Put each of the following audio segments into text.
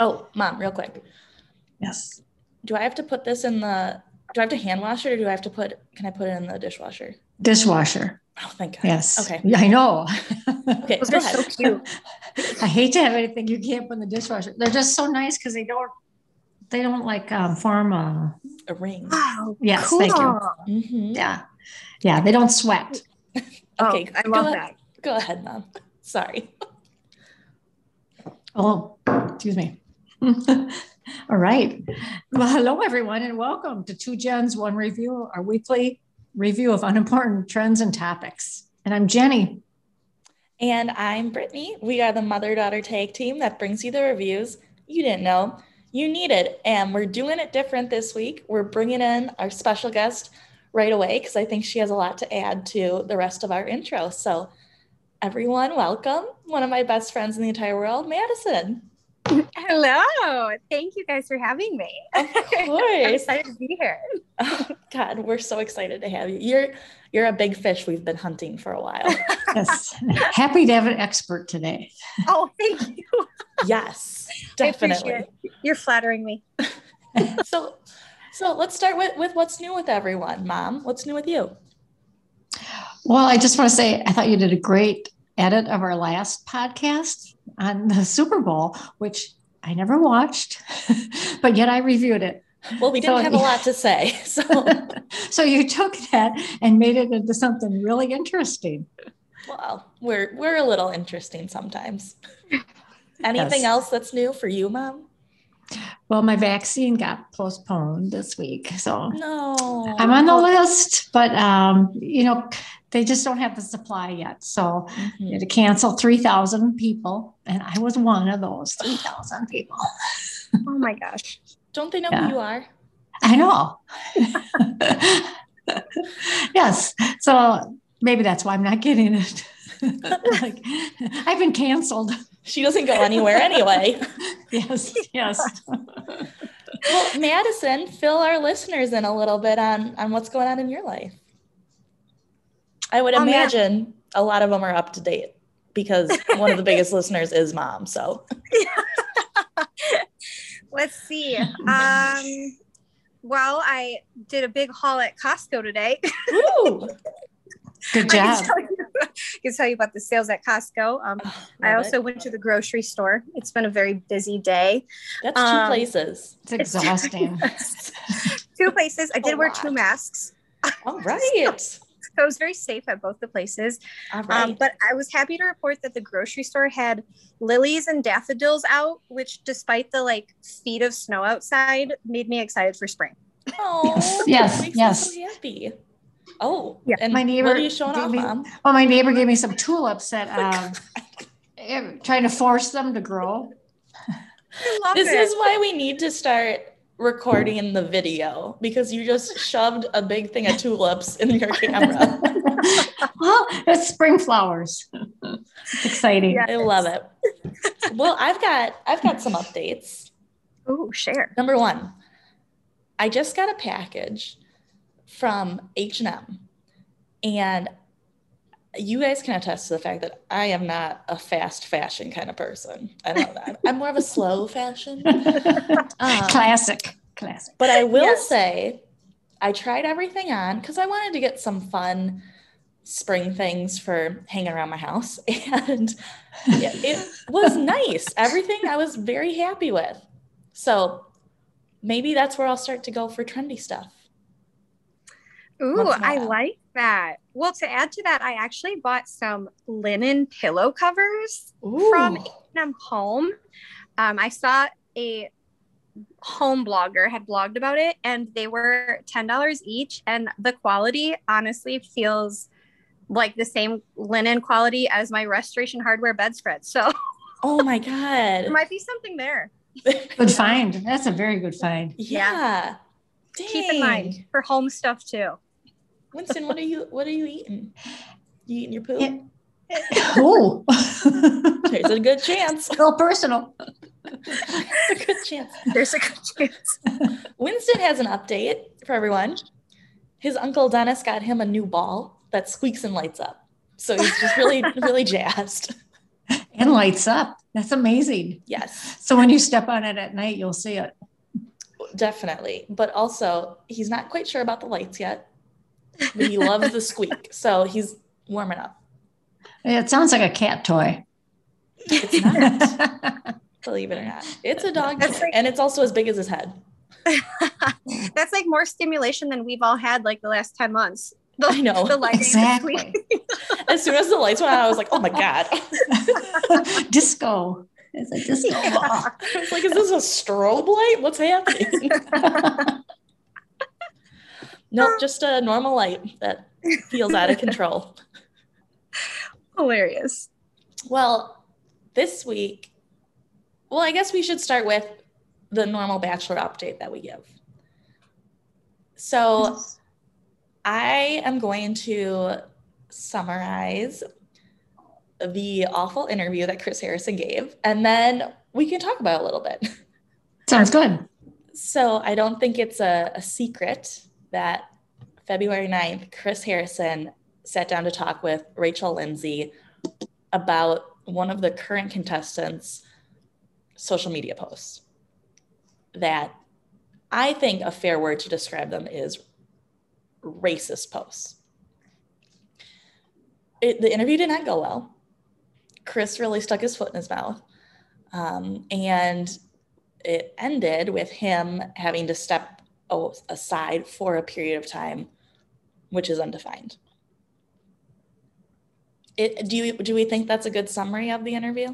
Oh, mom, real quick. Yes. Do I have to put this in the do I have to hand wash it or do I have to put can I put it in the dishwasher? Dishwasher. Oh, thank God. Yes. Okay. Yeah, I know. Okay. Those Go are so ahead. cute. I hate to have anything you can't put in the dishwasher. They're just so nice because they don't they don't like um, form a A ring. Wow. yes, cool. thank you. Mhm. Yeah. Yeah, they don't sweat. Oh, Okay, I go love ahead. that. Go ahead, mom. Sorry. Oh, excuse me. All right. Well, hello everyone and welcome to Two Gens, One Review, our weekly review of unimportant trends and topics. And I'm Jenny. And I'm Brittany. We are the mother daughter tag team that brings you the reviews you didn't know you needed. And we're doing it different this week. We're bringing in our special guest right away because I think she has a lot to add to the rest of our intro. So, everyone, welcome. One of my best friends in the entire world, Madison. Hello. Thank you guys for having me. Of I'm course. excited to be here. Oh, God, we're so excited to have you. You're you're a big fish we've been hunting for a while. Yes. Happy to have an expert today. Oh, thank you. yes, definitely. it. You're flattering me. So so let's start with, with what's new with everyone. Mom, what's new with you? Well, I just want to say I thought you did a great edit of our last podcast on the Super Bowl, which I never watched, but yet I reviewed it. Well, we didn't So- have a lot to say. So so you took that and made it into something really interesting. well, we're we're a little interesting sometimes. Anything Yes. else that's new for you, Mom? Well, my vaccine got postponed this week, so No. I'm on the list, but um, you know, they just don't have the supply yet. So they Mhm. had to cancel 3,000 people, and I was one of those 3,000 people. Oh my gosh. Don't they know Yeah. who you are? I know. yes. So maybe that's why I'm not getting it. like, I've been canceled. She doesn't go anywhere anyway. Yes. Yes. Well, Madison, fill our listeners in a little bit on on what's going on in your life. I would Oh, man. imagine a lot of them are up to date because one of the biggest listeners is mom. So Let's see. Um, well, I did a big haul at Costco today. Ooh, Good can job. tell you, I can tell you about the sales at Costco. Um, I also it. went to the grocery store. It's been a very busy day. that's two um, places. It's exhausting. Two places. I did A wear lot. two masks. All right. So I was very safe at both the places. All right. Um, but I was happy to report that the grocery store had lilies and daffodils out, which, despite the like feet of snow outside, made me excited for spring. oh, yes, that makes yes. Me so happy. Oh, Yeah, and my neighbor what are you showing off, me- mom? Well, my neighbor gave me some tulips that um, trying to force them to grow. I love This it. is why we need to start recording in the video because you just shoved a big thing of tulips in your camera. well, it's spring flowers. It's exciting. Yeah. I love it. Well, I've got I've got some updates. Oh, share. Number one, I just got a package from H&M and you guys can attest to the fact that I am not a fast fashion kind of person. I know that. I'm more of a slow fashion. Um, Classic. Classic. But I will Yes. say, I tried everything on because I wanted to get some fun spring things for hanging around my house. And it, it was nice. Everything I was very happy with. So maybe that's where I'll start to go for trendy stuff. Ooh, I like that. Well, to add to that, I actually bought some linen pillow covers from Ooh. H&M Home. Um, I saw a home blogger had blogged about it, and they were ten dollars each, and the quality honestly feels like the same linen quality as my restoration hardware bedspread. So Oh my god, there God. might be something there. Good find. That's a very good find. Yeah. Keep in mind for home stuff too. Winston, what are you what are you eating? You eating your poop? Oh, There's a good chance. real personal. There's a good chance. There's a good chance. Winston has an update for everyone. His uncle Dennis got him a new ball that squeaks and lights up. So he's just really, really jazzed. And lights up. That's amazing. Yes. So when you step on it at night, you'll see it. Definitely. But also, he's not quite sure about the lights yet. But he loves the squeak. So he's warming up. It sounds like a cat toy. It's not, believe it or not. It's a dog toy, like- and it's also as big as his head. That's like more stimulation than we've all had like the last 10 months. The, I know. The lighting. exactly. As soon as the lights went out, I was like, oh my God. disco. It's a disco ball. I like, is this a strobe light? What's happening? Nope, just a normal light that feels out of control. Hilarious. Well, this week, well, I guess we should start with the normal Bachelor update that we give. So I am going to summarize the awful interview that Chris Harrison gave, and then we can talk about a little bit. Sounds good. So I don't think it's a, a secret that February 9th, Chris Harrison sat down to talk with Rachel Lindsay about one of the current contestants' social media posts. That I think a fair word to describe them is racist posts. It, the interview did not go well. Chris really stuck his foot in his mouth. Um, and it ended with him having to step aside for a period of time, which is undefined. It, do you do we think that's a good summary of the interview?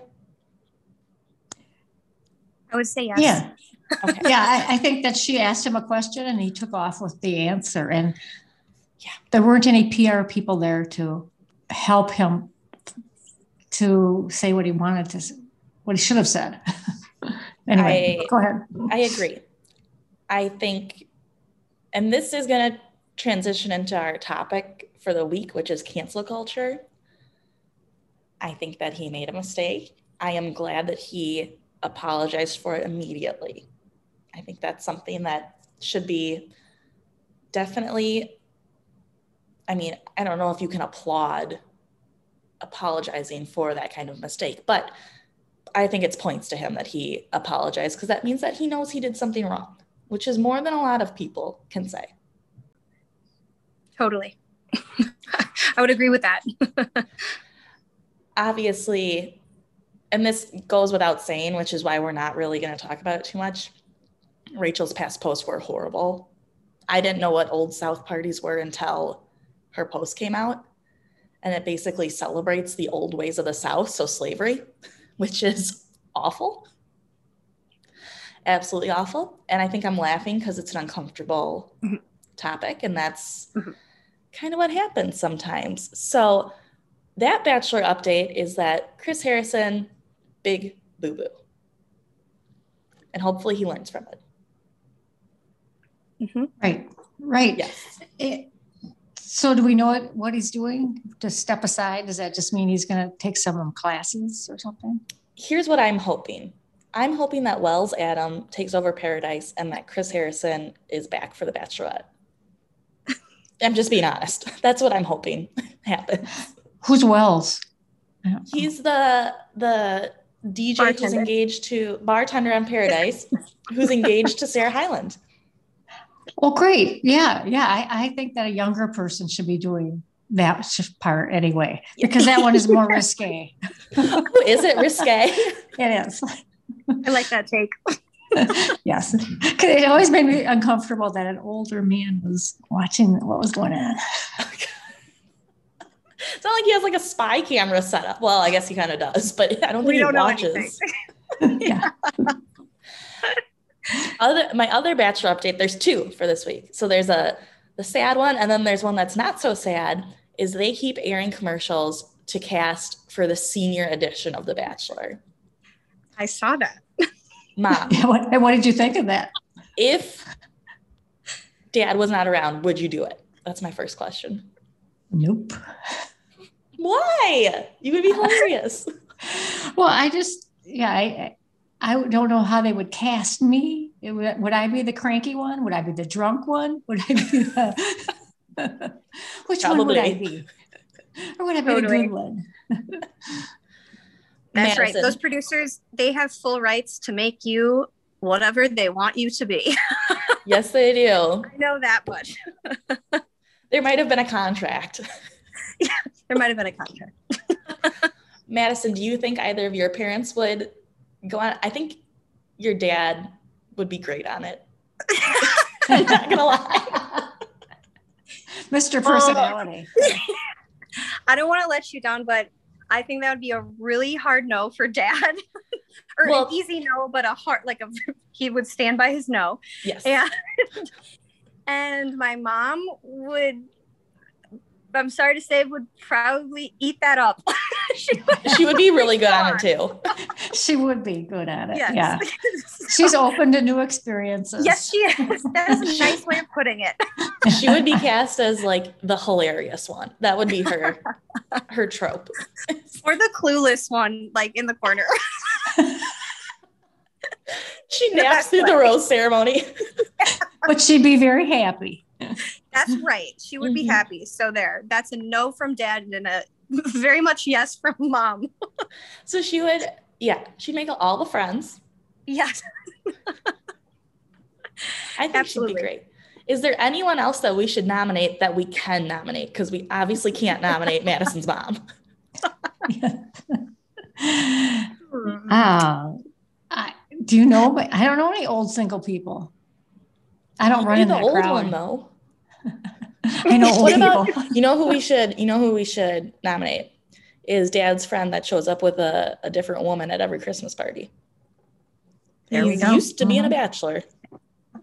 I would say yes. Yeah. Okay. Yeah. I, I think that she asked him a question and he took off with the answer. And Yeah. there weren't any PR people there to help him to say what he wanted to, s- what he should have said. anyway, I- go ahead. I agree. I think, and this is going to transition into our topic for the week, which is cancel culture. I think that he made a mistake. I am glad that he apologized for it immediately. I think that's something that should be definitely, I mean, I don't know if you can applaud apologizing for that kind of mistake, but I think it's points to him that he apologized because that means that he knows he did something wrong, which is more than a lot of people can say. Totally. I would agree with that. Obviously, and this goes without saying, which is why we're not really going to talk about it too much. Rachel's past posts were horrible. I didn't know what old South parties were until her post came out. And it basically celebrates the old ways of the South, so slavery, which is awful. Absolutely awful. And I think I'm laughing because it's an uncomfortable Mhm. topic. And that's Mhm. kind of what happens sometimes. So, that Bachelor update is that Chris Harrison, big boo boo. And hopefully he learns from it. Mhm. Right. Right. Yes. It- so do we know what, what he's doing to step aside? Does that just mean he's going to take some of classes or something? Here's what I'm hoping I'm hoping that Wells Adams takes over Paradise and that Chris Harrison is back for The Bachelorette. I'm just being honest. That's what I'm hoping happens. Who's Wells? I don't know. He's the the DJ who's engaged to bartender on Paradise, who's engaged to Sarah Hyland. Well, great. Yeah. Yeah. I, I think that a younger person should be doing that part anyway, because that one is more risque. Oh, is it risque? It is. I like that take. yes. Cause It always made me uncomfortable that an older man was watching what was going on. It's not like he has like a spy camera set up. Well, I guess he kind of does, but I don't think We he don't know watches. yeah. other my other bachelor update there's two for this week so there's a the sad one and then there's one that's not so sad is they keep airing commercials to cast for the senior edition of the bachelor I saw that. mom Yeah, What, and what did you think of that? if dad was not around would you do it that's my first question Nope. why you would be hilarious Well, I just, yeah, I, I don't know how they would cast me. It would, would I be the cranky one? Would I be the drunk one? Would I be the, which one would I be? Or would I be the Totally. good one? That's right. Those producers, they have full rights to make you whatever they want you to be. Yes, they do. I know that much. There might have been a contract. yeah, There might have been a contract. Madison, do you think either of your parents would go on? I think your dad would be great on it. I'm not gonna lie. Mr. Personality. I don't want to let you down, but I think that would be a really hard no for dad. or Well- an easy no, but a hard like a he would stand by his no. Yes. And and my mom would I'm sorry to say would probably eat that up. she would, She would be really good on it too. She would be good at it. yes. Yeah. She's open to new experiences. yes, she is. That is a nice way of putting it. She would be cast as like the hilarious one. That would be her her trope. Or the clueless one, like in the corner. She The naps best through the rose ceremony. But she'd be very happy. That's right. She would be Mhm. happy. So there. That's a no from dad and a very much yes from mom. So she would, yeah, she'd make all the friends. Yes. I think Absolutely. she'd be great. Is there anyone else that we should nominate that we can nominate? Because we obviously can't nominate Madison's mom. Ah, I, do you know? But I don't know any old single people. I don't run Maybe in the that old crowd. one though. I know old about- people. You know who we should, you know who we should nominate? Is dad's friend that shows up with a, a different woman at every Christmas party. There we he go. used to be in a uh-huh. bachelor.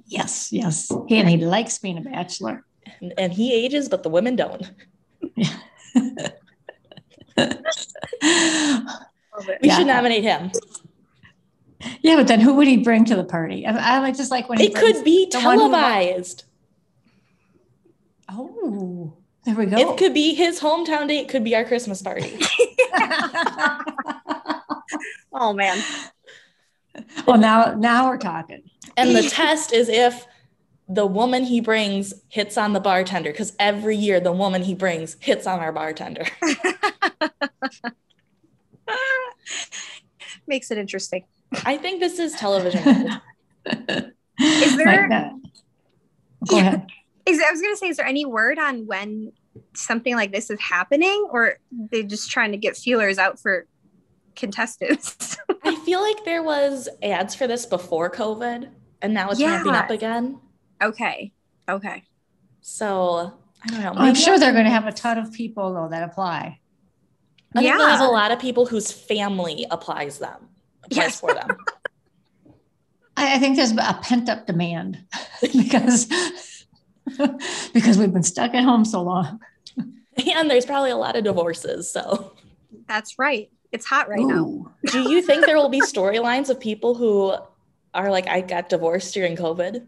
Yes, yes. He, and he likes being a bachelor. And, and he ages, but the women don't. We Yeah. should nominate him. Yeah, but then who would he bring to the party? I, I just like when he It could be televised. Oh, there we go. It could be his hometown date, could be our Christmas party. Oh man. well, now now we're talking. And the test is if the woman he brings hits on the bartender, because every year the woman he brings hits on our bartender. Makes it interesting. I think this is television. Is there- Go ahead. Is I was gonna say, is there any word on when something like this is happening, or they're just trying to get feelers out for contestants? I feel like there was ads for this before COVID, and now it's ramping up again. okay. Okay. So I don't know. I'm sure they're going to have a ton of people though that apply. I think there's a lot of people whose family applies them, applies Yes. for them. I, I think there's a pent up demand because because we've been stuck at home so long. And there's probably a lot of divorces. So That's right. It's hot right now. Do you think there will be storylines of people who are like, I got divorced during COVID?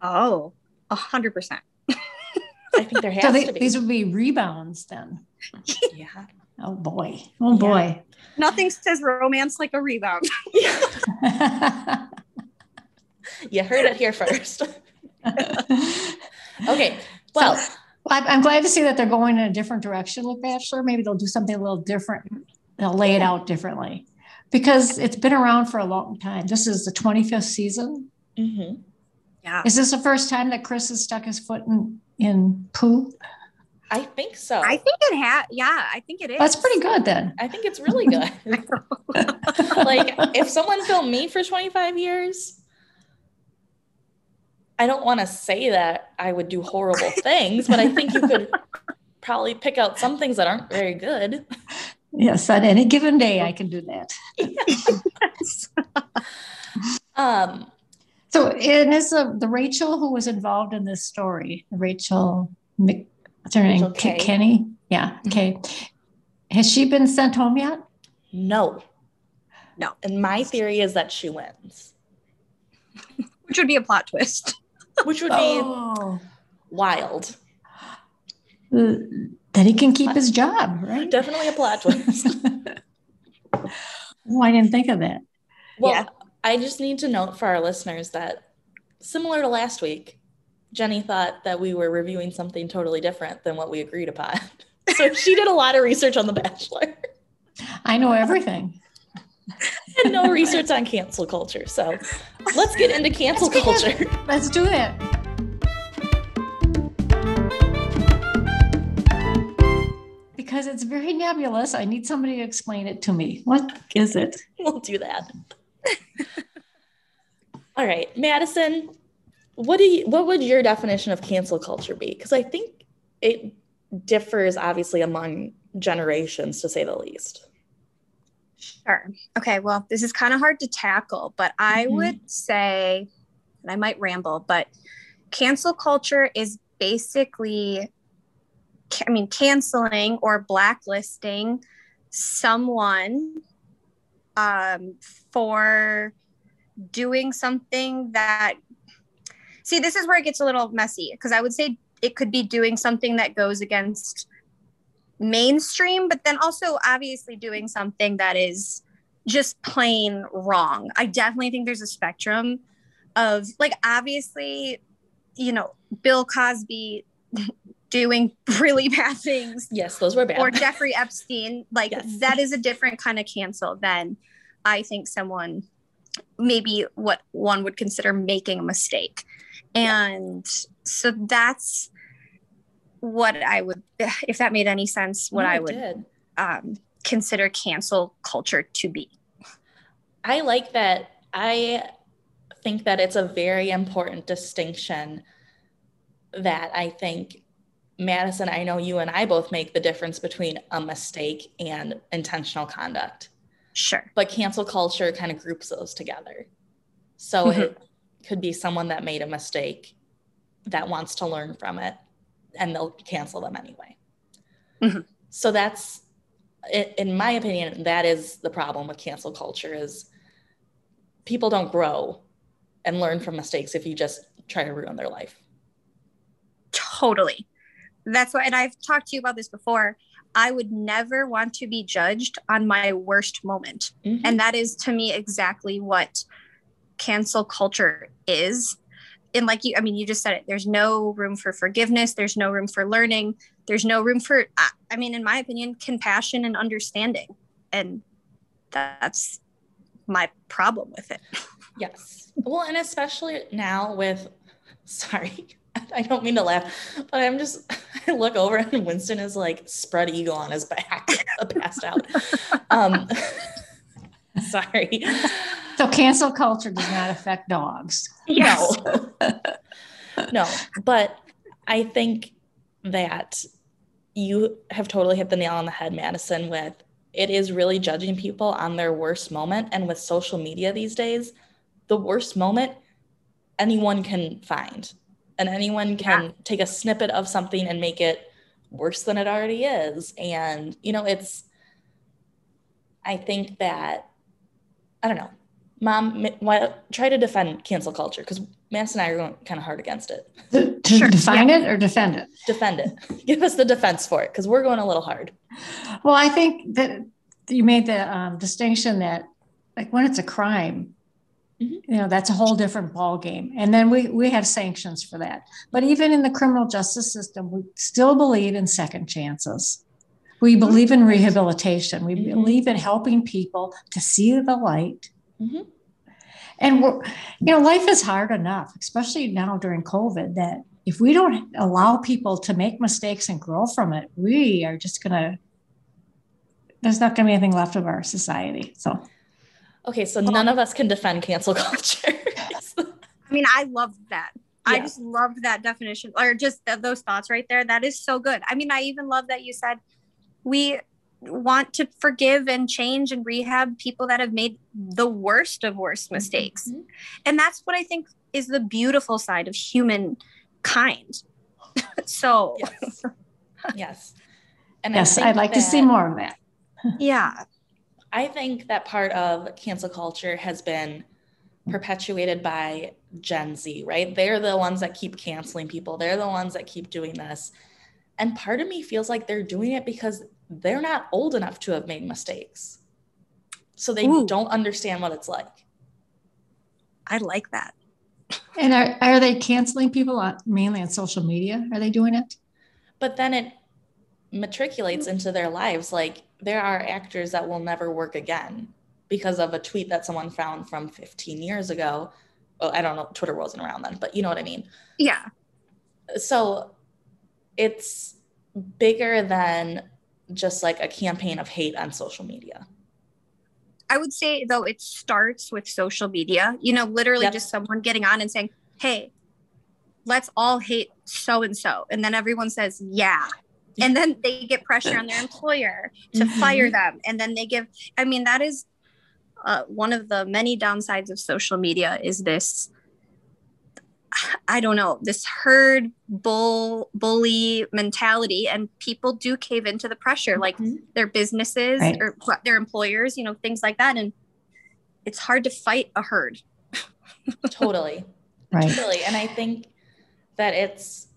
Oh, a hundred percent. I think there has So they, to be. these would be rebounds then. yeah. Oh boy. Oh boy. Nothing says romance like a rebound. You heard it here first. Okay. Well, I'm, I'm glad to see that they're going in a different direction with Bachelor. Maybe they'll do something a little different. They'll lay it out differently because it's been around for a long time. This is the 25th season. mhm. Yeah. Is this the first time that Chris has stuck his foot in, in poo? I think so. I think it had. Yeah, I think it is. That's pretty good then. I think it's really good. like if someone filmed me for 25 years i don't want to say that i would do horrible things but i think you could probably pick out some things that aren't very good Yes, on any given day, I can do that. um So, and is the, the Rachel who was involved in this story, Rachel, Mc, what's her Rachel name? K- Kenny? Yeah, okay. Has she been sent home yet? no No. and my theory is that she wins Which would be a plot twist. Which would be Oh. wild Then he can keep his job, right? definitely a plot twist oh, I didn't think of that. well Yeah. i just need to note for our listeners that similar to last week jenny thought that we were reviewing something totally different than what we agreed upon so she did a lot of research on the bachelor I know everything. and no research on cancel culture. So let's get into cancel let's culture. Let's do it. Because it's very nebulous. I need somebody to explain it to me. What is it? We'll do that. All right, Madison, what do you what would your definition of cancel culture be? Because I think it differs obviously among generations to say the least. Sure. Okay. Well, this is kind of hard to tackle, but I mm-hmm. would say, and I might ramble, but cancel culture is basically, I mean, canceling or blacklisting someone um, for doing something that, see, this is where it gets a little messy because I would say it could be doing something that goes against mainstream, but then also obviously doing something that is just plain wrong. I definitely think there's a spectrum of like obviously, you know, Bill Cosby doing really bad things. Yes, those were bad. Or Jeffrey Epstein, like yes. that is a different kind of cancel than I think someone maybe what one would consider making a mistake. And so that's what I would, if that made any sense, what no, I would um, consider cancel culture to be. I like that. I think that it's a very important distinction that I think Madison, I know you and I both make the difference between a mistake and intentional conduct. Sure. But cancel culture kind of groups those together. So mm-hmm. it could be someone that made a mistake that wants to learn from it and they'll cancel them anyway. Mm-hmm. So that's, in my opinion, that is the problem with cancel culture is people don't grow and learn from mistakes if you just try to ruin their life. Totally. That's why, and I've talked to you about this before. I would never want to be judged on my worst moment. Mm-hmm. And that is to me exactly what cancel culture is and like you i mean you just said it there's no room for forgiveness there's no room for learning there's no room for i mean in my opinion compassion and understanding. And that's my problem with it. Yes. Well and especially now with sorry i don't mean to laugh but i'm just i look over and winston is like spread eagle on his back passed out. Um sorry so cancel culture does not affect dogs. Yes. No. no, but I think that you have totally hit the nail on the head, Madison, with it is really judging people on their worst moment. And with social media these days, the worst moment anyone can find. And anyone can yeah. take a snippet of something and make it worse than it already is. And, you know, it's, I think that, I don't know, mom why, try to defend cancel culture because Madison and I are going kind of hard against it. To, to sure. define yeah. it or defend it? Defend it. Give us the defense for it because we're going a little hard. Well, I think that you made the um, distinction that, like, when it's a crime, mm-hmm. you know, that's a whole different ball game. And then we we have sanctions for that. But even in the criminal justice system, we still believe in second chances. We mm-hmm. believe in rehabilitation. We mm-hmm. believe in helping people to see the light Mm-hmm. And we're, you know, life is hard enough, especially now during COVID, that if we don't allow people to make mistakes and grow from it, we are just going to, there's not going to be anything left of our society. So, okay, so none of us can defend cancel culture. I mean, I love that. Yeah. I just love that definition or just th- those thoughts right there. That is so good. I mean, I even love that you said we want to forgive and change and rehab people that have made the worst of worst mistakes. Mm-hmm. And that's what I think is the beautiful side of humankind. so, yes. yes. And yes, I'd like that, to see more of that. yeah. I think that part of cancel culture has been perpetuated by Gen Z, right? They're the ones that keep canceling people. They're the ones that keep doing this. And part of me feels like they're doing it because they're not old enough to have made mistakes. So they Ooh. don't understand what it's like. I like that. and are, are they canceling people on mainly on social media? Are they doing it? But then it matriculates into their lives. Like there are actors that will never work again because of a tweet that someone found from 15 years ago. Well, I don't know, Twitter wasn't around then, but you know what I mean. Yeah. So it's bigger than just like a campaign of hate on social media. I would say though it starts with social media. You know, literally yep. just someone getting on and saying, "Hey, let's all hate so and so," and then everyone says, "Yeah." And then they get pressure on their employer to mm-hmm. fire them. And then they give, I mean, that is uh, one of the many downsides of social media is this I don't know, this herd bull bully mentality and people do cave into the pressure like mm-hmm. their businesses right. or their employers, you know, things like that and it's hard to fight a herd. totally. Right. Totally. And I think that it's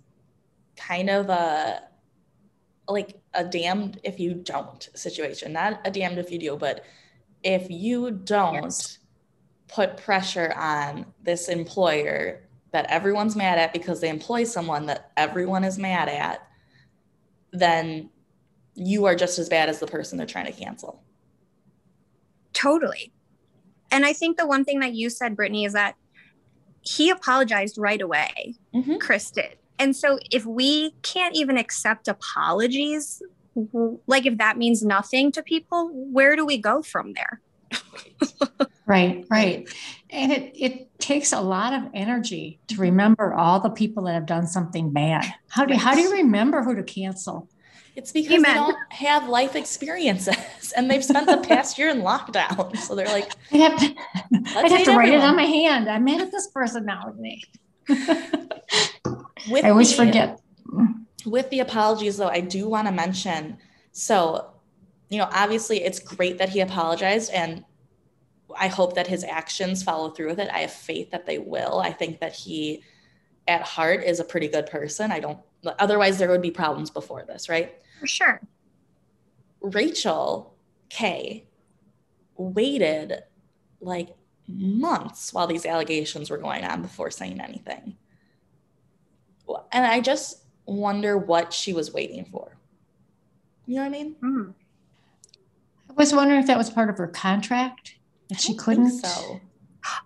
kind of a like a damned if you don't situation, not a damned if you do, but if you don't yes. put pressure on this employer that everyone's mad at because they employ someone that everyone is mad at, then you are just as bad as the person they're trying to cancel. Totally. And I think the one thing that you said, Brittany, is that he apologized right away. Mm-hmm. Chris did. And so if we can't even accept apologies, like if that means nothing to people, where do we go from there? right, right. And it, it takes a lot of energy to mm-hmm. remember all the people that have done something bad. How do, how do you remember who to cancel? It's because Amen. they don't have life experiences and they've spent the past year in lockdown. So they're like, I'd have to, I'd have to write it on my hand. I'm mad at this person now with me. with I always the, forget. With the apologies, though, I do want to mention so, you know, obviously it's great that he apologized and I hope that his actions follow through with it. I have faith that they will. I think that he, at heart, is a pretty good person. I don't, otherwise, there would be problems before this, right? For sure. Rachel K waited like months while these allegations were going on before saying anything. And I just wonder what she was waiting for. You know what I mean? Mm. I was wondering if that was part of her contract that she couldn't. so.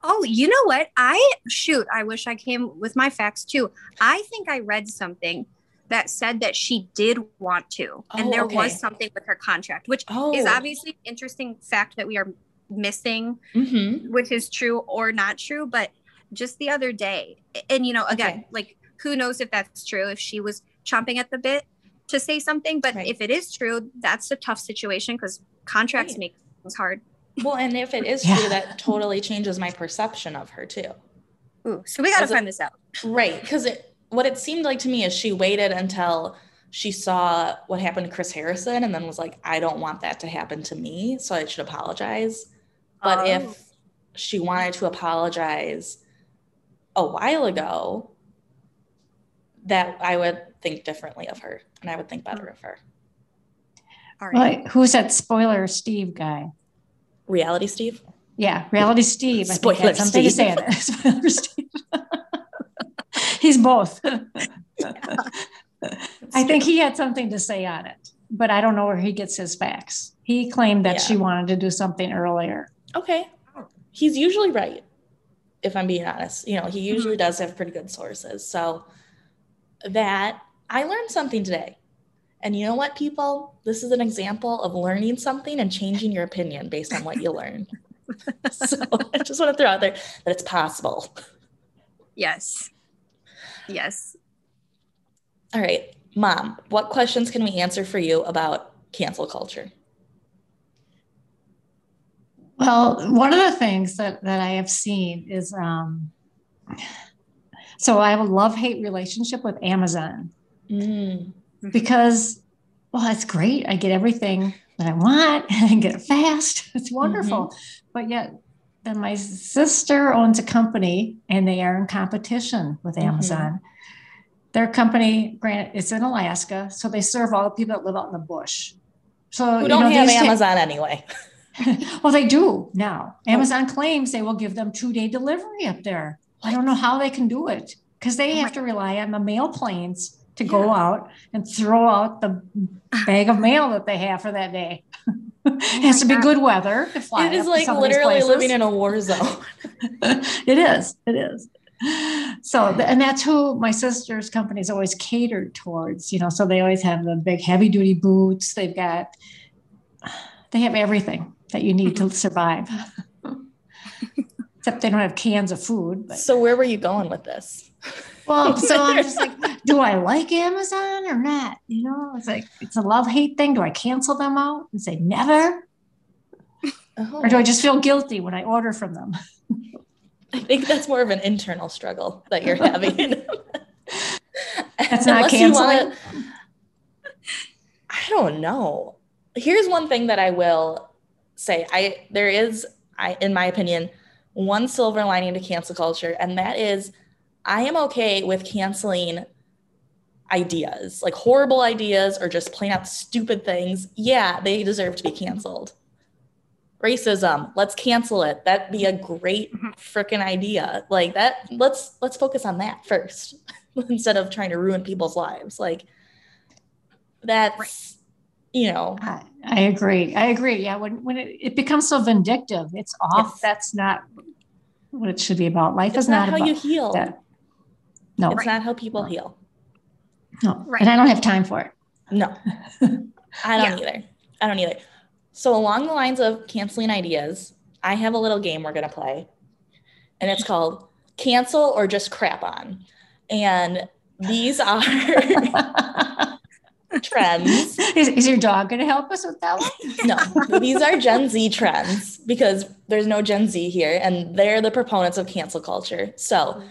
Oh, you know what? I shoot. I wish I came with my facts too. I think I read something that said that she did want to, and oh, there okay. was something with her contract, which oh. is obviously an interesting fact that we are missing, mm-hmm. which is true or not true. But just the other day, and you know, again, okay. like who knows if that's true? If she was chomping at the bit to say something, but right. if it is true, that's a tough situation because contracts right. make things hard. Well, and if it is yeah. true, that totally changes my perception of her too. Ooh, so we got to find this out. Right. Because it, what it seemed like to me is she waited until she saw what happened to Chris Harrison and then was like, I don't want that to happen to me. So I should apologize. But oh. if she wanted to apologize a while ago, that I would think differently of her and I would think better of her. All right. Well, who's that spoiler Steve guy? Reality Steve? Yeah, Reality Steve. I Spoiler think something Steve. to say on it. Spoiler Steve. He's both. I think he had something to say on it, but I don't know where he gets his facts. He claimed that yeah. she wanted to do something earlier. Okay. He's usually right, if I'm being honest. You know, he usually mm-hmm. does have pretty good sources. So that I learned something today. And you know what, people? This is an example of learning something and changing your opinion based on what you learn. so I just want to throw out there that it's possible. Yes. Yes. All right. Mom, what questions can we answer for you about cancel culture? Well, one of the things that, that I have seen is um, so I have a love hate relationship with Amazon. Mm. Because, well, it's great. I get everything that I want and I get it fast. It's wonderful. Mm-hmm. But yet, then my sister owns a company and they are in competition with mm-hmm. Amazon. Mm-hmm. Their company, granted, it's in Alaska, so they serve all the people that live out in the bush. So who don't know, have Amazon anyway. well, they do now. Amazon oh. claims they will give them two day delivery up there. I don't know how they can do it because they oh have to rely on the mail planes to go out and throw out the bag of mail that they have for that day. it has to be God. good weather to fly. It is like some of these literally living in a war zone. it is. It is. So, and that's who my sister's company is always catered towards, you know. So they always have the big heavy duty boots. They've got, they have everything that you need to mm-hmm. survive. Except they don't have cans of food. But So where were you going with this? Well, so I'm just like, do I like Amazon or not? You know, it's like it's a love hate thing. Do I cancel them out and say never, Oh, or do I just feel guilty when I order from them? I think that's more of an internal struggle that you're having. That's not canceling. wanna- I don't know. Here's one thing that I will say. I there is, I in my opinion, one silver lining to cancel culture, and that is I am okay with canceling ideas, like horrible ideas or just plain out stupid things. Yeah, they deserve to be canceled. Racism, let's cancel it. That'd be a great Mhm. freaking idea. Like that, let's let's focus on that first instead of trying to ruin people's lives. Like that's you know, I, I agree. I agree. Yeah, when when it, it becomes so vindictive, it's off. Yes. That's not what it should be about. Life it's is not, not, how about you heal. that. No, It's not how people heal. no, Right. and I don't have time for it. No, I don't either. I don't either. So, along the lines of canceling ideas, I have a little game we're going to play, and it's called Cancel or Just Crap On. And these are trends. is, is your dog going to help us with that one? No, these are Gen Z trends because there's no Gen Z here, and they're the proponents of cancel culture. So,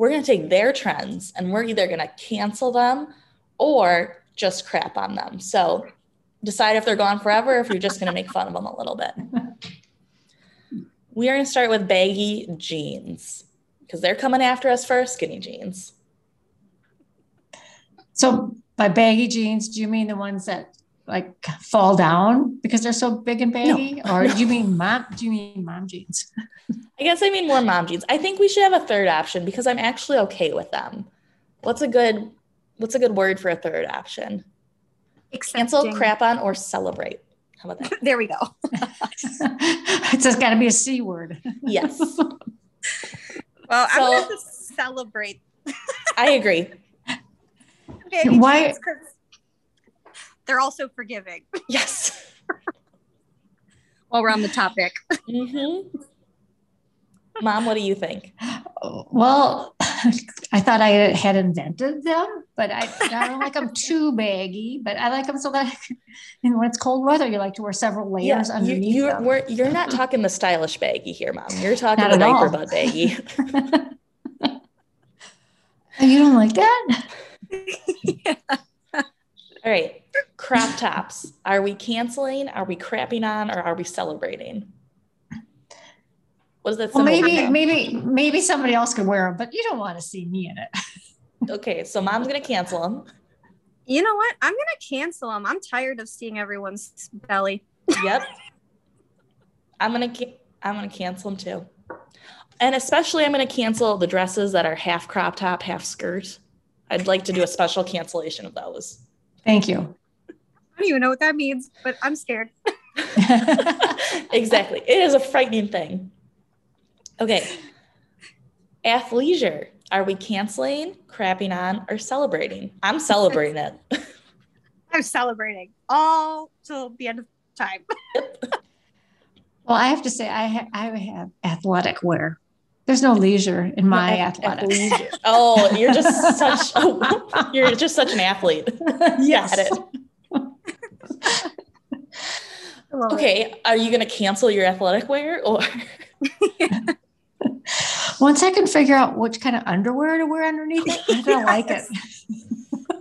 we're going to take their trends and we're either going to cancel them or just crap on them. So, decide if they're gone forever or if you're just going to make fun of them a little bit. We are going to start with baggy jeans because they're coming after us for skinny jeans. So by baggy jeans, do you mean the ones that like fall down because they're so big and baggy, or do you mean mom? Do you mean mom jeans? I guess I mean more mom jeans. I think we should have a third option because I'm actually okay with them. What's a good what's a good word for a third option? Cancel, crap on, or celebrate. How about that? There we go. it's just got to be a c word. Yes, Well, I'm So- going to celebrate. I agree. baby Why- jeans 'cause They're also forgiving. Yes. While we're on the topic, hmm Mom, what do you think? Well, I thought I had invented them, but I, I don't like them too baggy. But I like them so that, and when it's cold weather, you like to wear several layers you, underneath you, them. we're, you're not talking the stylish baggy here, Mom. You're talking Not the diaper all. bud baggy. Oh, you don't like that? All right, crop tops. Are we canceling? Are we crapping on? Or are we celebrating? Was that? Well, symbol? maybe, maybe, maybe somebody else could wear them, but you don't want to see me in it. Okay, so Mom's gonna cancel them. you know what? I'm going to cancel them. I'm tired of seeing everyone's belly. Yep. I'm gonna ca- I'm gonna cancel them too, and especially I'm gonna cancel the dresses that are half crop top, half skirt. I'd like to do a special cancellation of those. Thank you. I don't even know what that means, but I'm scared. exactly, it is a frightening thing. Okay, athleisure. Are we canceling, crapping on, or celebrating? I'm celebrating it. I'm celebrating all till the end of time. well, I have to say, I, ha- I have athletic wear. There's no leisure in my Ath- athletics. athleisure. Oh, you're just such. You're just such an athlete. yes. Got it. Okay, are you going to cancel your athletic wear or Once I can figure out which kind of underwear to wear underneath it, I'm gonna like it.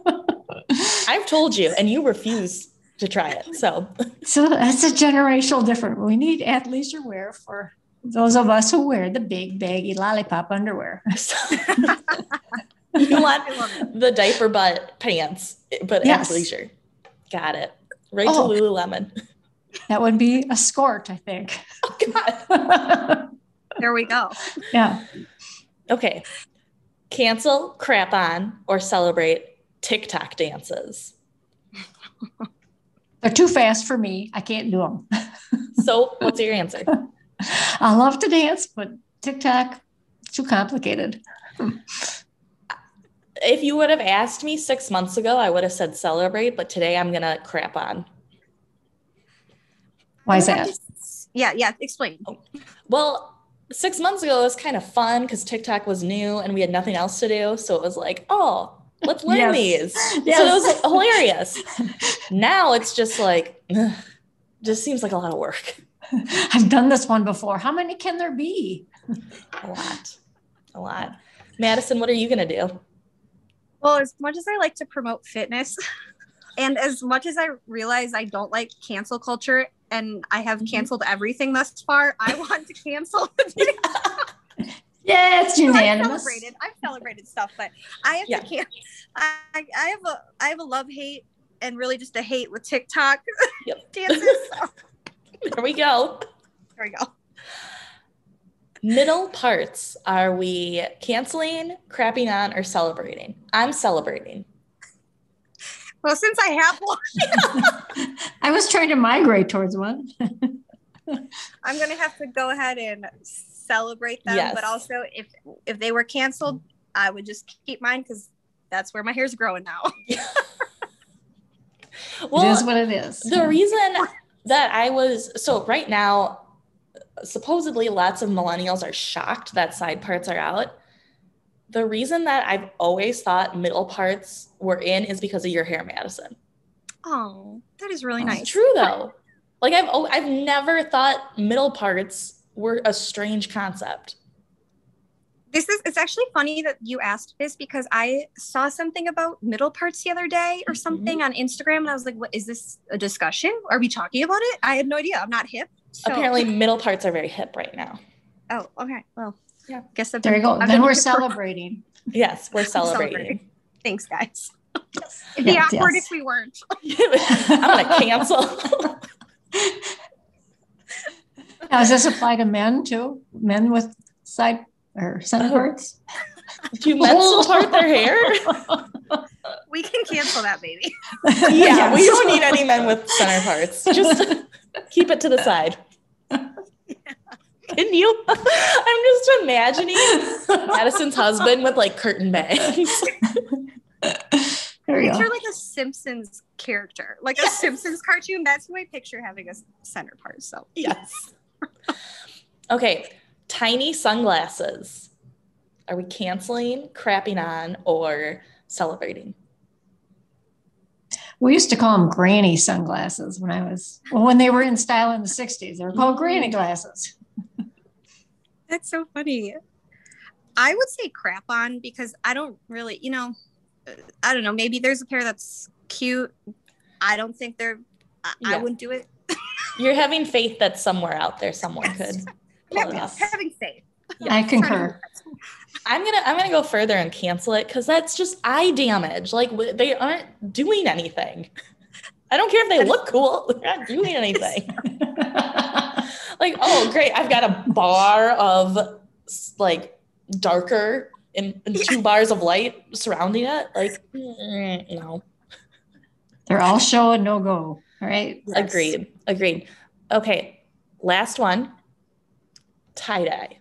I've told you and you refuse to try it. So, So that's a generational difference. We need athleisure wear for those of us who wear the big baggy lollipop underwear. you want I the diaper butt pants, but Yes. athleisure. Got it. Right Oh. to Lululemon. That would be a skort, I think. Oh, God. There we go. yeah. Okay. Cancel, crap on, or celebrate TikTok dances. They're too fast for me. I can't do them. So, what's your answer? I love to dance, but TikTok, too complicated. If you would have asked me six months ago, I would have said celebrate, but today I'm going to crap on. Why is that? to Yeah, yeah. Explain. Oh, well, six months ago, it was kind of fun because TikTok was new and we had nothing else to do. So it was like, oh, let's learn Yes. these. So it was hilarious. now it's just like, ugh, just seems like a lot of work. I've done this one before. How many can there be? A lot. A lot. Madison, what are you going to do? Well, as much as I like to promote fitness, and as much as I realize I don't like cancel culture, and I have Mhm. canceled everything thus far, I want to cancel. Yeah, it's No, I've celebrated. I've celebrated stuff, but I have Yeah. to can I, I have a I have a love hate and really just a hate with TikTok Yep. dances. So, There we go. there we go. Middle parts. Are we canceling, crapping on, or celebrating? I'm celebrating. Well, since I have one, I was trying to migrate towards one. I'm gonna have to go ahead and celebrate them. Yes. But also, if if they were canceled, I would just keep mine because that's where my hair's growing now. Well, is what it is. the reason that I was so right now, supposedly lots of millennials are shocked that side parts are out. The reason that I've always thought middle parts were in is because of your hair, Madison. Oh, that is really nice. It's true though. Like I've I've never thought middle parts were a strange concept. This is it's actually funny that you asked this because I saw something about middle parts the other day or Mhm. something on Instagram and I was like, what is this a discussion? Are we talking about it? I had no idea. I'm not hip. So Apparently, middle parts are very hip right now. Oh, okay. Well, Yeah. Guess I've there you go. I've then we're hip for- celebrating. Yes, we're celebrating. celebrating. Thanks, guys. It'd be Yes, awkward yes. if we weren't. I'm gonna cancel. Now, does this apply to men too? Men with side or center Oh. parts? Do men still part their hair? We can cancel that, baby. Yeah, we don't need any men with center parts. Just keep it to the side. Can you? I'm just imagining Madison's husband with like curtain bangs. There you Picture like a Simpsons character, like Yes. a Simpsons cartoon. That's who I picture having a center part. So Yes. Okay, tiny sunglasses. Are we canceling, crapping on, or celebrating? We used to call them granny sunglasses when I was, well, when they were in style in the 60s. They were called granny mm-hmm. glasses. that's so funny. I would say crap on because I don't really, you know, uh, I don't know. Maybe there's a pair that's cute. I don't think they're. I, I wouldn't do it. You're having faith that somewhere out there someone could pull it Having, off. having faith. I concur. I'm gonna I'm gonna go further and cancel it because that's just eye damage. Like w- they aren't doing anything. I don't care if they look cool; they're not doing anything. Like, oh great, I've got a bar of like darker and, and two bars of light surrounding it. Like, no. They're all show and no go. All right. Agreed. Agreed. Okay. Last one. Tie dye.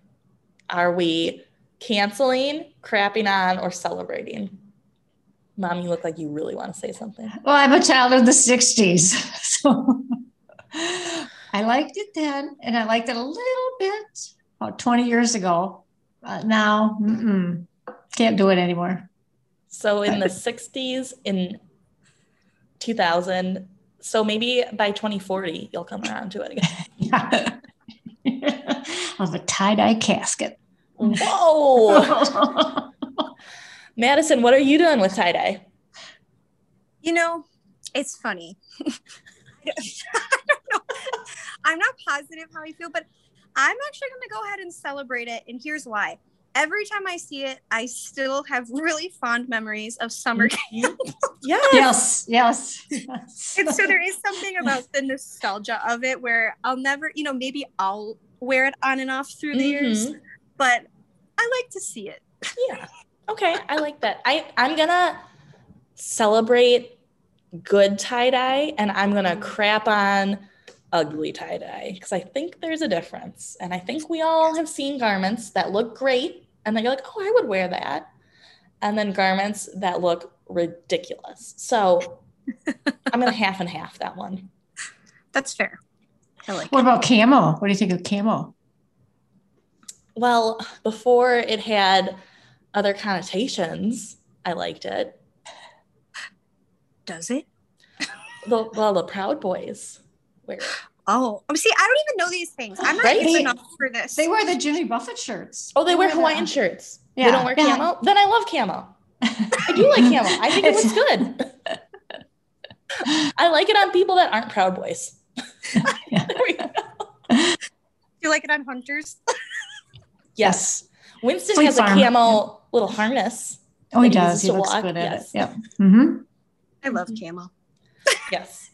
Are we canceling, crapping on, or celebrating? Mom, you look like you really want to say something. Well, I'm a child of the 60s. So I liked it then, and I liked it a little bit about 20 years ago. But now, mm-mm, can't do it anymore. So in the 60s, in 2000, so maybe by 2040, you'll come around to it again. Yeah. of a tie dye casket. Whoa. Madison, what are you doing with tie dye? You know, it's funny. I don't know. I'm not positive how I feel, but I'm actually going to go ahead and celebrate it. And here's why. Every time I see it, I still have really fond memories of summer camp. Yes. yes, yes, and so there is something about the nostalgia of it where I'll never, you know, maybe I'll wear it on and off through the years, Mhm. but I like to see it. Yeah. Okay, I like that. I I'm gonna celebrate good tie dye and I'm going to crap on ugly tie dye because I think there's a difference. And I think we all have seen garments that look great and then you're like, oh, I would wear that. And then garments that look ridiculous. So I'm going to half and half that one. That's fair. I like What it. about camo? What do you think of camo? Well, before it had other connotations, I liked it. Does it? The, well, the Proud Boys wear it. Oh, um, see, I don't even know these things. I'm not Right? hip enough for this. They wear the Jimmy Buffett shirts. Oh, they wear that. Hawaiian shirts. Yeah. They Yeah, don't wear yeah. camo. Then I love camo. I do like camo. I think it looks good. I like it on people that aren't Proud Boys. There we go. Do you like it on hunters? Yes. Winston Fleet has a Farm. camo little harness. Oh, he does. uses He looks walk. good at Yes. it. Yep. Mm-hmm. I love camo. Yes.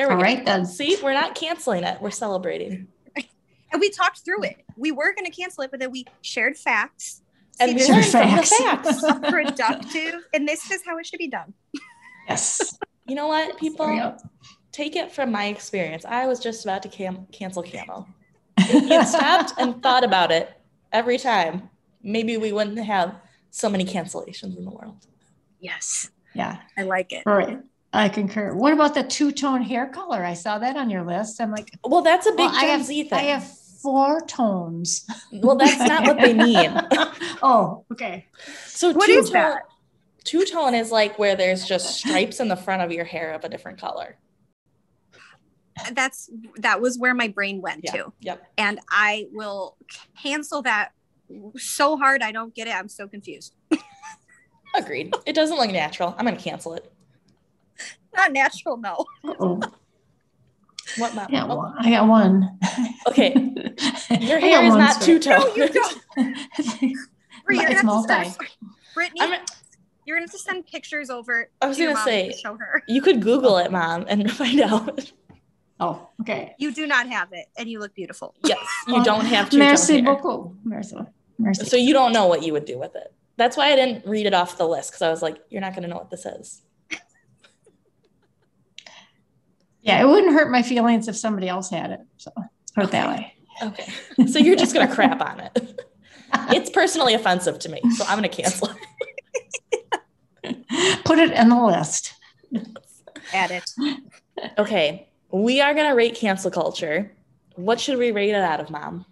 There we All go. right then. See, we're not canceling it. We're celebrating. And we talked through it. We were going to cancel it, but then we shared facts. And we learned is from the facts. facts. productive, and this is how it should be done. Yes. You know what, people? Take it from my experience. I was just about to cam- cancel camo. If you stopped and thought about it every time, maybe we wouldn't have so many cancellations in the world. Yes, yeah. I like it. All right. I concur. What about the two-tone hair color? I saw that on your list. I'm like, Well, that's a big well, I have, Z thing. I have four tones. well, that's not what they mean. oh, okay. So What two-tone that? Two tone is like where there's just stripes in the front of your hair of a different color. That's that was where my brain went Yeah. to, Yep. and I will cancel that so hard I don't get it. I'm so confused. Agreed. It doesn't look natural. I'm gonna cancel it. Not natural, no. Uh-oh. What mom? Yeah, Oh, well, I got one. Okay. Your hair is not two tone. No, you don't. Brie, It's gonna have to multi. Brittany, I'm, you're gonna have to send pictures over. I was to gonna say- to show her. you could Google it, mom, and find out. Oh, okay. You do not have it, and you look beautiful. Yes, you Oh, don't have two tone Merci hair. beaucoup. Merci. Merci. So you don't know what you would do with it. That's why I didn't read it off the list because I was like, you're not gonna know what this is. Yeah, it wouldn't hurt my feelings if somebody else had it. So let's put it that way. Okay. So you're just gonna crap on it. It's personally offensive to me, so I'm gonna cancel it. Put it in the list. Add it. Okay. We are gonna rate cancel culture. What should we rate it out of, mom?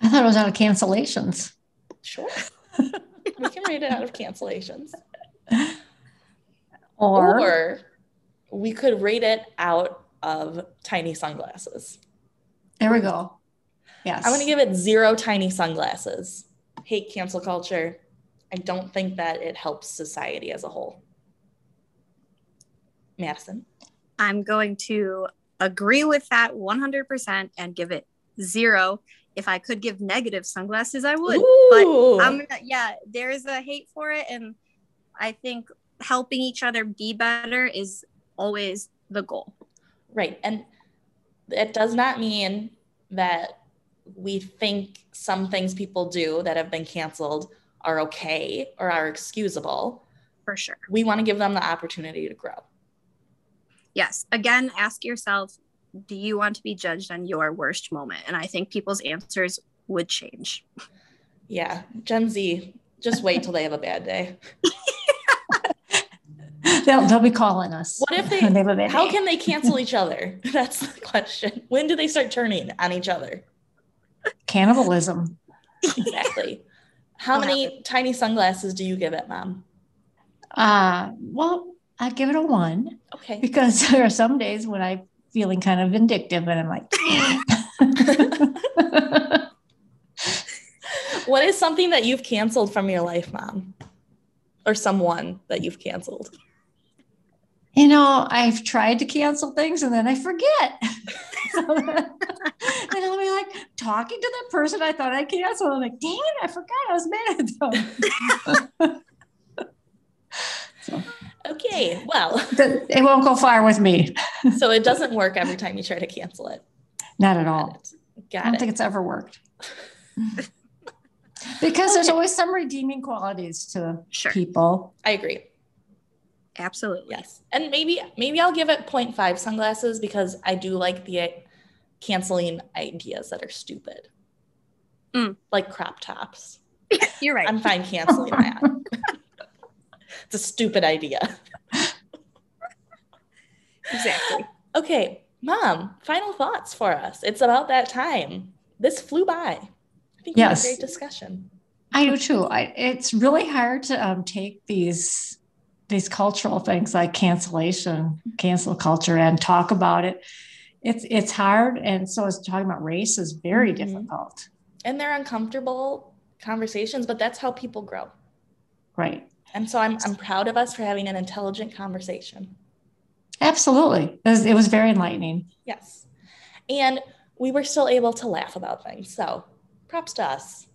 I thought it was out of cancellations. Sure. we can rate it out of cancellations. Or, Or we could rate it out of tiny sunglasses. there we go. Yes. I'm going to give it zero tiny sunglasses. Hate cancel culture. I don't think that it helps society as a whole. Madison. I'm going to agree with that 100% and give it zero. If I could give negative sunglasses, I would. Ooh. I'm gonna, yeah, there's a hate for it, and I think helping each other be better is always the goal. right. And it does not mean that we think some things people do that have been canceled are okay or are excusable. For sure. We want to give them the opportunity to grow. Yes. Again, ask yourself do you want to be judged on your worst moment? And I think people's answers would change. Yeah. Gen Z, just wait till they have a bad day. they'll, they'll be calling us. What if they- have How can they cancel each other? That's the question. When do they start turning on each other? cannibalism? Exactly. How many tiny sunglasses do you give it, mom? Uh, well, I give it a one Okay. because there are some days when I'm feeling kind of vindictive and I'm like, What is something that you've canceled from your life, mom? Or someone that you've canceled? You know, I've tried to cancel things and then I forget. and I'll be like talking to the person I thought I canceled. I'm like, dang it, I forgot I was mad at them. so Okay. Well, it won't go far with me. so it doesn't work every time you try to cancel it. Not at all. Got it. I don't it. think it's ever worked. because there's always some redeeming qualities to Sure. people. I agree. Absolutely. Yes. And maybe maybe I'll give it 0.5 sunglasses because I do like the uh, canceling ideas that are stupid. Mm. Like crop tops. You're right. I'm fine canceling that. it's a stupid idea. exactly. Okay, mom, final thoughts for us. It's about that time. This flew by. I think we had a great discussion. I do too. I, it's really hard to um, take these these cultural things like cancellation, cancel culture, and talk about it. It's it's hard, and so is talking about race is very Mhm. difficult. And they're uncomfortable conversations, but that's how people grow. Right? And so I'm I'm proud of us for having an intelligent conversation. Absolutely. It was, it was very enlightening. Yes. And we were still able to laugh about things. So props to us.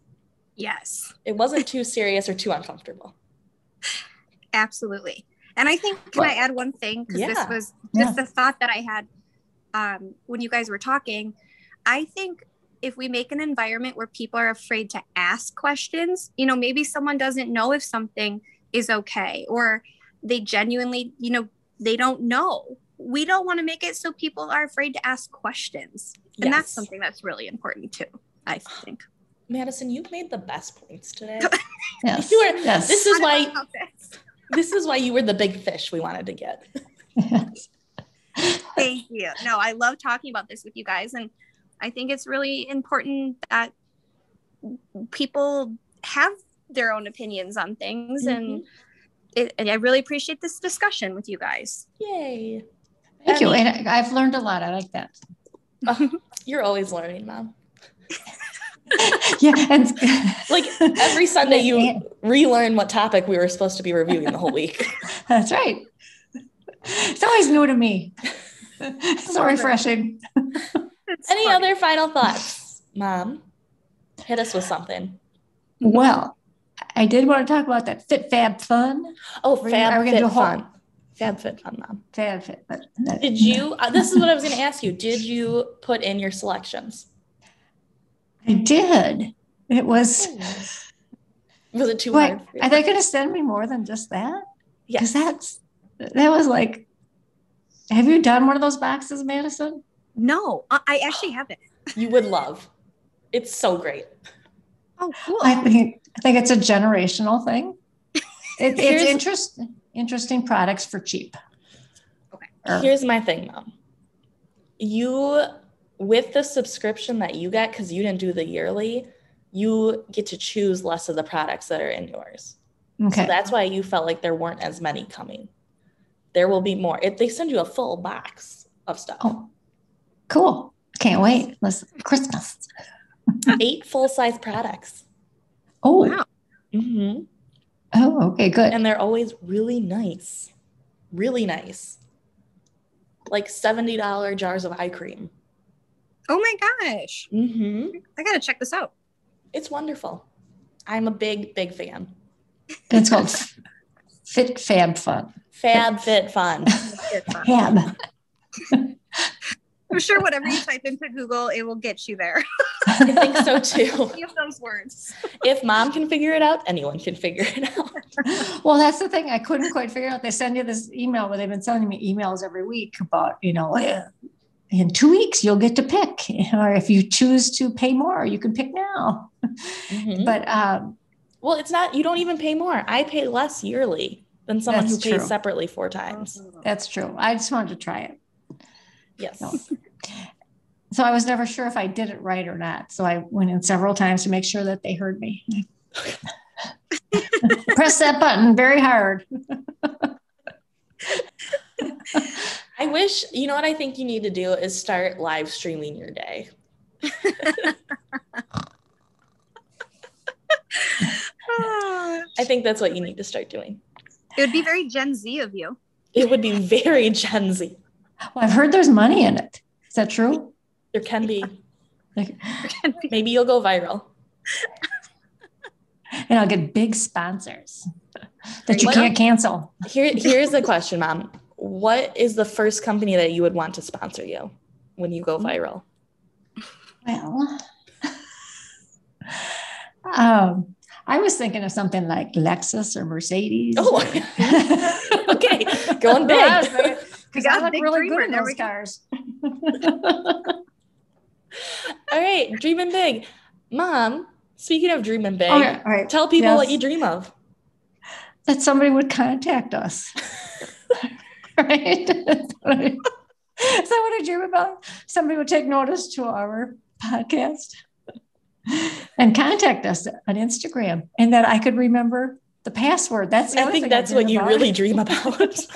Yes. It wasn't too serious or too uncomfortable. Absolutely. And I think, can I add one thing? Because yeah. this was Yeah. just the thought that I had um, when you guys were talking. I think if we make an environment where people are afraid to ask questions, you know, maybe someone doesn't know if something is okay or they genuinely, you know, they don't know. We don't want to make it so people are afraid to ask questions. And that's something that's really important too, I think. Madison, you've made the best points today. Yes. You are- yes. This is why this. This is why you were the big fish we wanted to get. Thank you. No, I love talking about this with you guys. And I think it's really important that people have their own opinions on things. And, mm-hmm. it, and I really appreciate this discussion with you guys. Yay. Thank you. And I- I've learned a lot. I like that. You're always learning, mom. yeah. And Like every Sunday you relearn what topic we were supposed to be reviewing the whole week. That's right. It's always new to me. so refreshing. It's Any funny. other final thoughts, mom? Hit us with something. Well, I did want to talk about that Fit Fab Fun. Oh, Are we- Fab are we gonna Fit do a whole- Fun. Fab Fit Fun, mom. Fab Fit. But that- Did you? Uh, this is what I was going to ask you. Did you put in your selections? I did. It was. Was it too What? hard? for you? Are they going to send me more than just that? yes. Because that's that was like. Have you done one of those boxes, Madison? No, I I actually haven't. You would love. It's so great. Oh, cool. I think I think it's a generational thing. It, it's interest, interesting products for cheap. Okay. Or- Here's my thing, mom. You, with the subscription that you get, because you didn't do the yearly, you get to choose less of the products that are in yours. okay. So that's why you felt like there weren't as many coming. There will be more. If they send you a full box of stuff, Oh, cool. Can't wait. Listen, Christmas. eight full size products. Oh, Wow. hmm oh, okay, good. And they're always really nice. Really nice. Like $70 jars of eye cream. Oh my gosh. hmm I got to check this out. It's wonderful. I'm a big, big fan. It's called Fit Fab Fun. Fab Fit Fun. It's. Fab. I'm sure whatever you type into Google, it will get you there. I think so too. Any of those words. If mom can figure it out, anyone can figure it out. Well, that's the thing. I couldn't quite figure out. They send you this email where they've been sending me emails every week about, you know, in two weeks you'll get to pick, or if you choose to pay more, you can pick now. Mhm. But um, Well, it's not, you don't even pay more. I pay less yearly than someone who pays true. separately four times. that's true. I just wanted to try it. Yes. No. So I was never sure if I did it right or not. So I went in several times to make sure that they heard me. Press that button very hard. I wish, you know what I think you need to do is start live streaming your day. I think that's what you need to start doing. It would be very Gen Z of you. It would be very Gen Z. Well, I've heard there's money in it. Is that true? There can be, Like, maybe you'll go viral. and I'll get big sponsors that you Well- can't cancel. Here, here's the question, mom. What is the first company that you would want to sponsor you when you go viral? Well, Um, I was thinking of something like Lexus or Mercedes. Oh, okay, going big. Because I look really good in those cars. all right, dreaming big, Mom. Speaking of dreaming big, Okay, all right. tell people Yes. what you dream of. that somebody would contact us. right? I- Is that what I dream about? Somebody would take notice to our podcast and contact us on Instagram, and that I could remember the password. That's I think that's dream what you about. really dream about.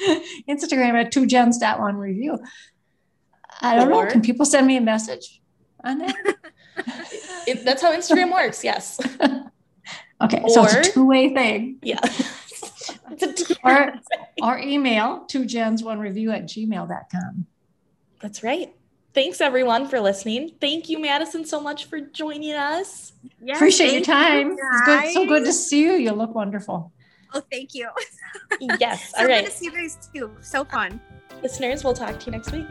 Instagram at two gens dot one review. I don't Or- know. Can people send me a message on that? It- that's how Instagram works. Yes. Okay, so it's Or- a two way thing. Yeah. It's a two- Or or email two gens one review at gmail.com. That's right. Thanks everyone for listening. Thank you, Madison, so much for joining us. Yeah, Appreciate your thank you, time. It's good, so good to see you. You look wonderful. Oh, thank you. Yes. So All good to see you guys too. So fun. Listeners, we'll talk to you next week.